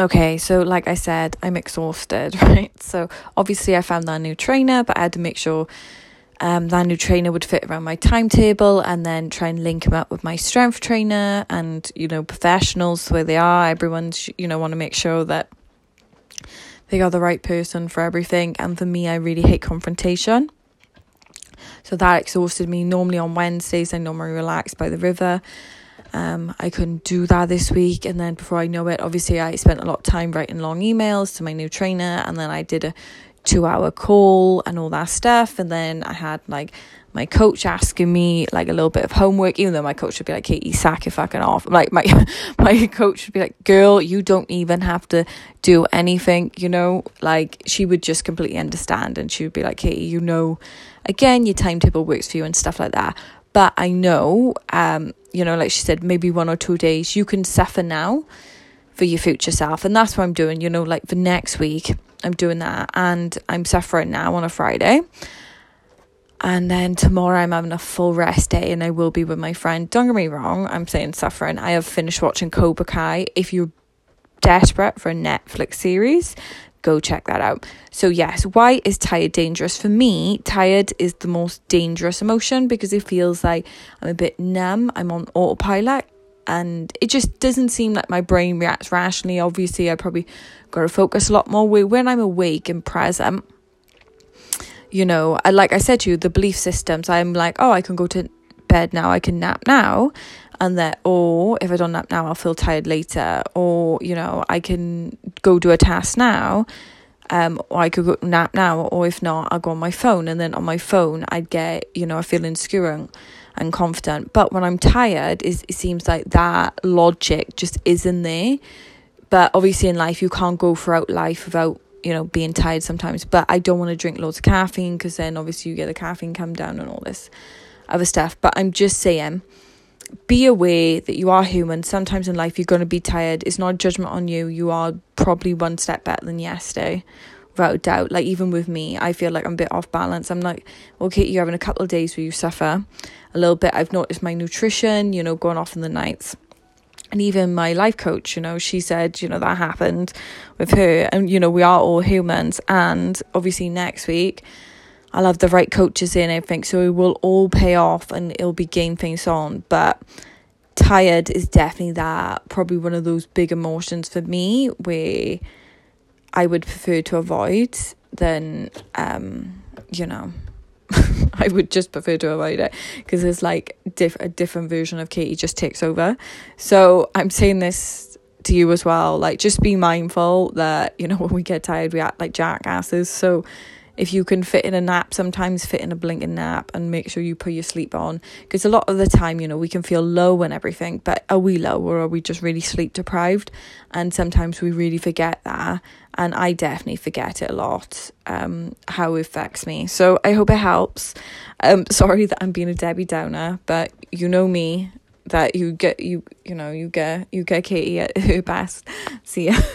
Okay, so like I said, I'm exhausted, right? So obviously I found that new trainer, but I had to make sure um, that new trainer would fit around my timetable and then try and link him up with my strength trainer and, you know, professionals where they are. Everyone's, you know, want to make sure that they are the right person for everything. And for me, I really hate confrontation. So that exhausted me. Normally on Wednesdays, I normally relax by the river. Um, I couldn't do that this week, and then before I know it, obviously I spent a lot of time writing long emails to my new trainer, and then I did a two hour call and all that stuff, and then I had like my coach asking me like a little bit of homework, even though my coach would be like, Katie, sack it fucking off. Like my my coach would be like, Girl, you don't even have to do anything, you know? Like she would just completely understand and she would be like, Katie, you know, again, your timetable works for you and stuff like that. But I know, um, you know, like she said, maybe one or two days you can suffer now for your future self. And that's what I'm doing, you know, like the next week I'm doing that and I'm suffering now on a Friday. And then tomorrow I'm having a full rest day and I will be with my friend. Don't get me wrong, I'm saying suffering. I have finished watching Cobra Kai. If you're desperate for a Netflix series, go check that out. So, yes, why is tired dangerous? For me, tired is the most dangerous emotion because it feels like I'm a bit numb, I'm on autopilot, and it just doesn't seem like my brain reacts rationally. Obviously, I probably got to focus a lot more when I'm awake and present. You know, like I said to you, the belief systems, I'm like, oh, I can go to bed now, I can nap now and that or if I don't nap now I'll feel tired later or you know I can go do a task now um or I could go nap now or if not I'll go on my phone and then on my phone I'd get you know I feel insecure and, confident. But when I'm tired is it seems like that logic just isn't there. But obviously in life you can't go throughout life without you know being tired sometimes. But I don't want to drink loads of caffeine because then obviously you get the caffeine come down and all this other stuff but I'm just saying be aware that you are human. Sometimes in life you're going to be tired. It's not a judgment on you. You are probably one step better than yesterday, without doubt. Like even with me, I feel like I'm a bit off balance. I'm like, okay, you're having a couple of days where you suffer a little bit. I've noticed my nutrition, you know, going off in the nights. And even my life coach, you know, she said, you know, that happened with her. And, you know, we are all humans. And obviously next week, I'll have the right coaches in everything, so it will all pay off and it'll be game things on. But tired is definitely that probably one of those big emotions for me where I would prefer to avoid than um you know I would just prefer to avoid it because it's like diff- a different version of Katie just takes over. So I'm saying this to you as well. Like, just be mindful that you know when we get tired, we act like jackasses. So if you can fit in a nap, sometimes fit in a blinking nap and make sure you put your sleep on. Because a lot of the time, you know, we can feel low and everything, but are we low or are we just really sleep deprived? And sometimes we really forget that. And I definitely forget it a lot, um, how it affects me. So I hope it helps. Um, sorry that I'm being a Debbie Downer, but you know me that you get you you know you get you get Katie at her best. See ya.